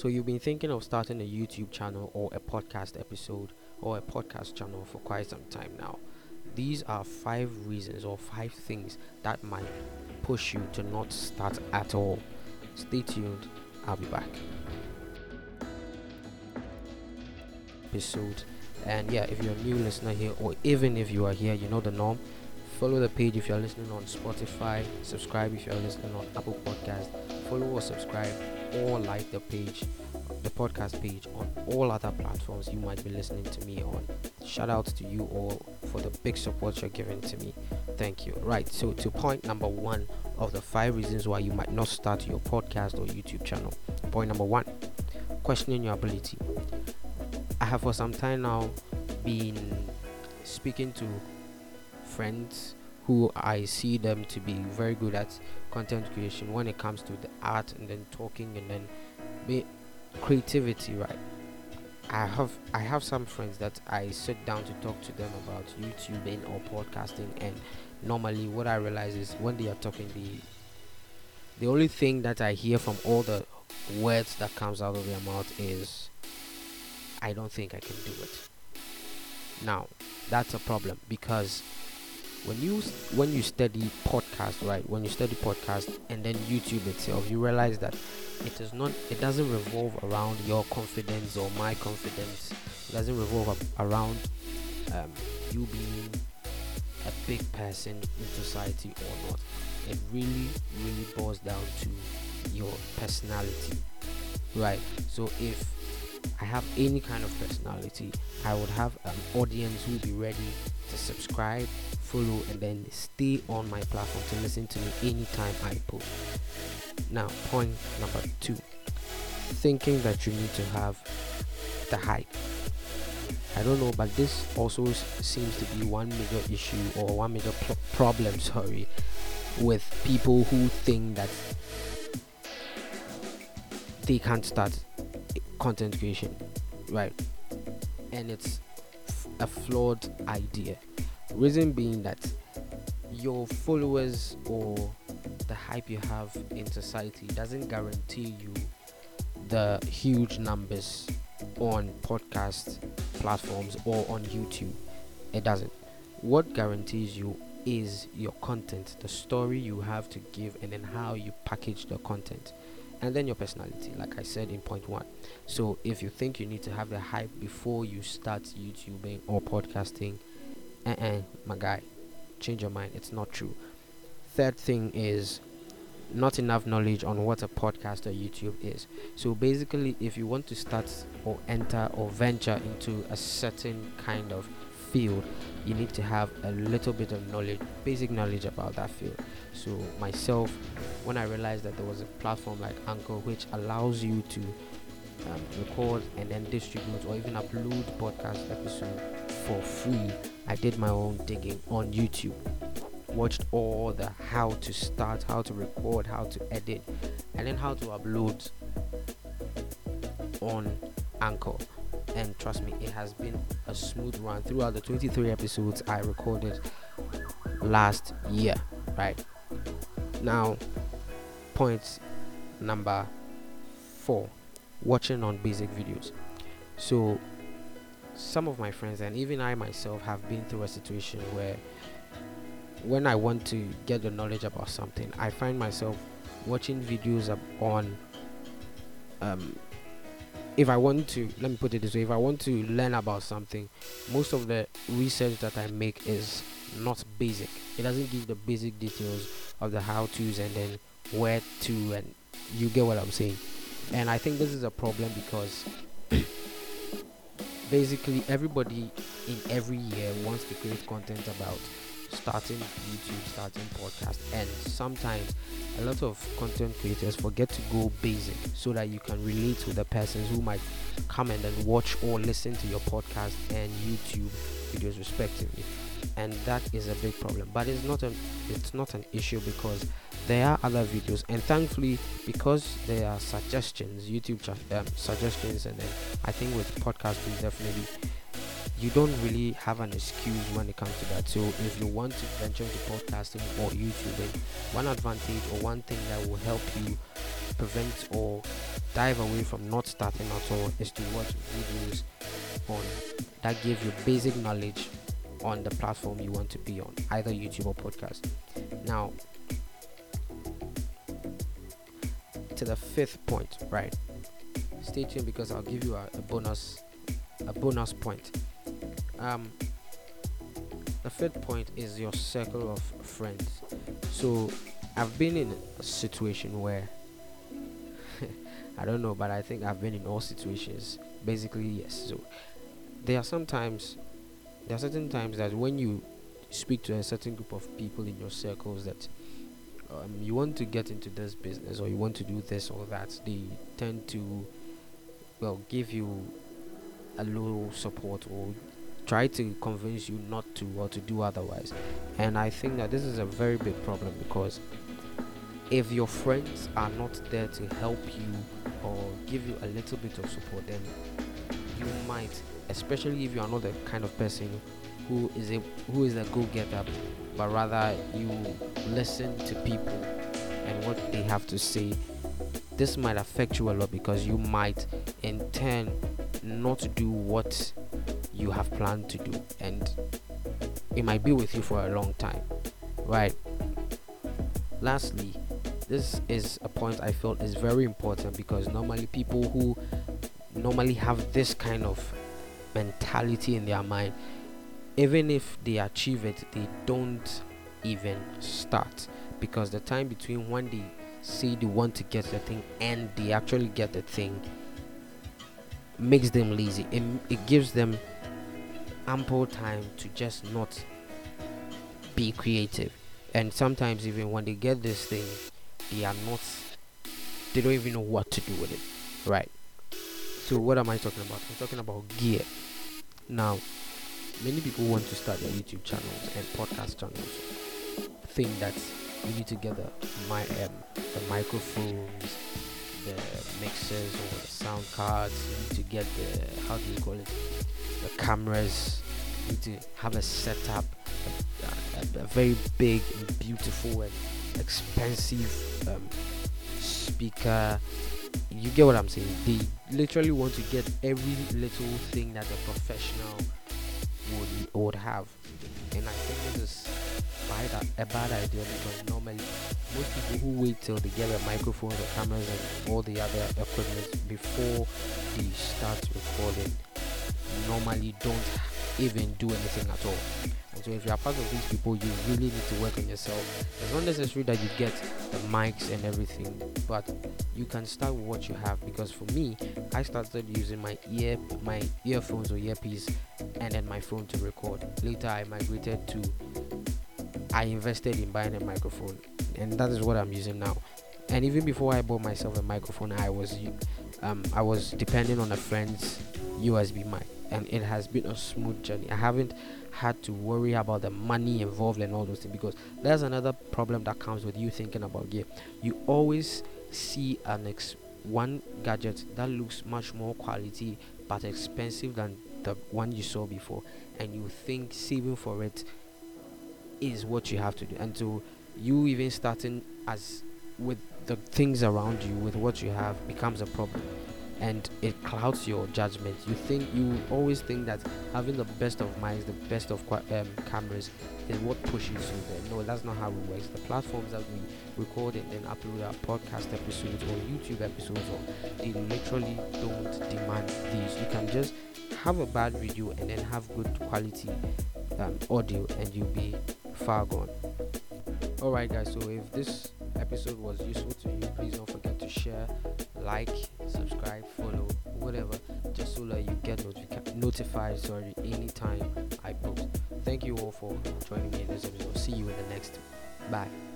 So you've been thinking of starting a YouTube channel or a podcast episode or a podcast channel for quite some time now. These are five reasons or five things that might push you to not start at all. Stay tuned, I'll be back. Episode and yeah, if you're a new listener here, or even if you are here, you know the norm. Follow the page if you're listening on Spotify. Subscribe if you're listening on Apple Podcast. Follow or subscribe or like the page, the podcast page on all other platforms you might be listening to me on. Shout out to you all for the big support you're giving to me. Thank you. Right, so to point number one of the five reasons why you might not start your podcast or YouTube channel. Point number one questioning your ability. I have for some time now been speaking to friends who I see them to be very good at content creation when it comes to the art and then talking and then be creativity right I have I have some friends that I sit down to talk to them about YouTubing or podcasting and normally what I realize is when they are talking the the only thing that I hear from all the words that comes out of their mouth is I don't think I can do it. Now, that's a problem because when you when you study podcast, right? When you study podcast and then YouTube itself, you realize that it is not it doesn't revolve around your confidence or my confidence. It doesn't revolve around um, you being a big person in society or not. It really, really boils down to your personality, right? So if I have any kind of personality, I would have an audience who will be ready to subscribe, follow, and then stay on my platform to listen to me anytime I post. Now, point number two thinking that you need to have the hype. I don't know, but this also seems to be one major issue or one major pl- problem, sorry, with people who think that they can't start content creation, right? And it's a flawed idea. Reason being that your followers or the hype you have in society doesn't guarantee you the huge numbers on podcast platforms or on YouTube. It doesn't. What guarantees you is your content, the story you have to give, and then how you package the content and then your personality like i said in point one. So if you think you need to have the hype before you start youtubing or podcasting uh-uh, my guy change your mind it's not true. Third thing is not enough knowledge on what a podcast or youtube is. So basically if you want to start or enter or venture into a certain kind of field you need to have a little bit of knowledge basic knowledge about that field so myself when i realized that there was a platform like anchor which allows you to um, record and then distribute or even upload podcast episode for free i did my own digging on youtube. Watched all the how to start how to record how to edit and then how to upload on anchor. And trust me it has been a smooth run throughout the 23 episodes i recorded last year right now point number four watching on basic videos. So some of my friends and even i myself have been through a situation where when i want to get the knowledge about something i find myself watching videos on um, if I want to, let me put it this way, if I want to learn about something, most of the research that I make is not basic. It doesn't give the basic details of the how to's and then where to, and you get what I'm saying. And I think this is a problem because basically everybody in every year wants to create content about starting YouTube, starting podcast, and sometimes a lot of content creators forget to go basic so that you can relate to the persons who might come and then watch or listen to your podcast and YouTube videos respectively. And that is a big problem. But it's not an it's not an issue because there are other videos and thankfully because there are suggestions, YouTube um, suggestions and then I think with podcasting definitely you don't really have an excuse when it comes to that. So if you want to venture into podcasting or YouTubing, one advantage or one thing that will help you prevent or dive away from not starting at all is to watch videos on that give you basic knowledge on the platform you want to be on, either YouTube or podcast. Now, to the fifth point, right? Stay tuned because I'll give you a, a bonus, a bonus point. Um, the fifth point is your circle of friends. So, I've been in a situation where I don't know, but I think I've been in all situations. Basically, yes. So, there are sometimes there are certain times that when you speak to a certain group of people in your circles that um, you want to get into this business or you want to do this or that, they tend to well give you a little support or try to convince you not to or to do otherwise. And I think that this is a very big problem because if your friends are not there to help you or give you a little bit of support, then you might especially if you are not the kind of person who is a who is a go-getter but rather you listen to people and what they have to say this might affect you a lot because you might in turn not do what you have planned to do. And it might be with you for a long time. Right. Lastly this is a point i felt is very important because normally people who normally have this kind of mentality in their mind. Even if they achieve it they don't even start. Because the time between when they say they want to get the thing and they actually get the thing makes them lazy. It, it gives them ample time to just not be creative. And sometimes even when they get this thing they are not they don't even know what to do with it. Right so what am I talking about? I'm talking about gear. Now, many people want to start their YouTube channels and podcast channels. Think that you need to get the my um, the microphones, the mixers or the sound cards. You need to get the how do you call it? The cameras. You need to have a setup, a, a, a very big and beautiful and expensive um, speaker you get what I'm saying? They literally want to get every little thing that a professional would would have, and I think this is bad, a bad idea because normally most people who wait till they get a microphone, the cameras, and all the other equipment before they start recording normally don't even do anything at all. And so if you are part of these people, you really need to work on yourself. It's not necessary that you get the mics and everything, but you can start with what you have. Because for me, I started using my ear, my earphones or earpiece, and then my phone to record. Later, I migrated to. I invested in buying a microphone, and that is what I'm using now. And even before I bought myself a microphone, I was um, I was depending on a friend's USB mic, and it has been a smooth journey. I haven't had to worry about the money involved and all those things because there's another problem that comes with you thinking about gear. You always see an ex- one gadget that looks much more quality but expensive than the one you saw before, and you think saving for it is what you have to do. And so you even starting as with the things around you with what you have becomes a problem and it clouds your judgment. You think you always think that having the best of mics, the best of um, cameras, is what pushes you there. No, that's not how it works. The platforms that we record and then upload our podcast episodes or YouTube episodes, or they literally don't demand these. You can just have a bad video and then have good quality um, audio, and you'll be far gone. Alright, guys. So if this episode was useful to you, please don't forget to share, like, subscribe, follow, whatever, just so that you get notifi- notified sorry anytime I post. Thank you all for joining me in this episode. See you in the next. Bye.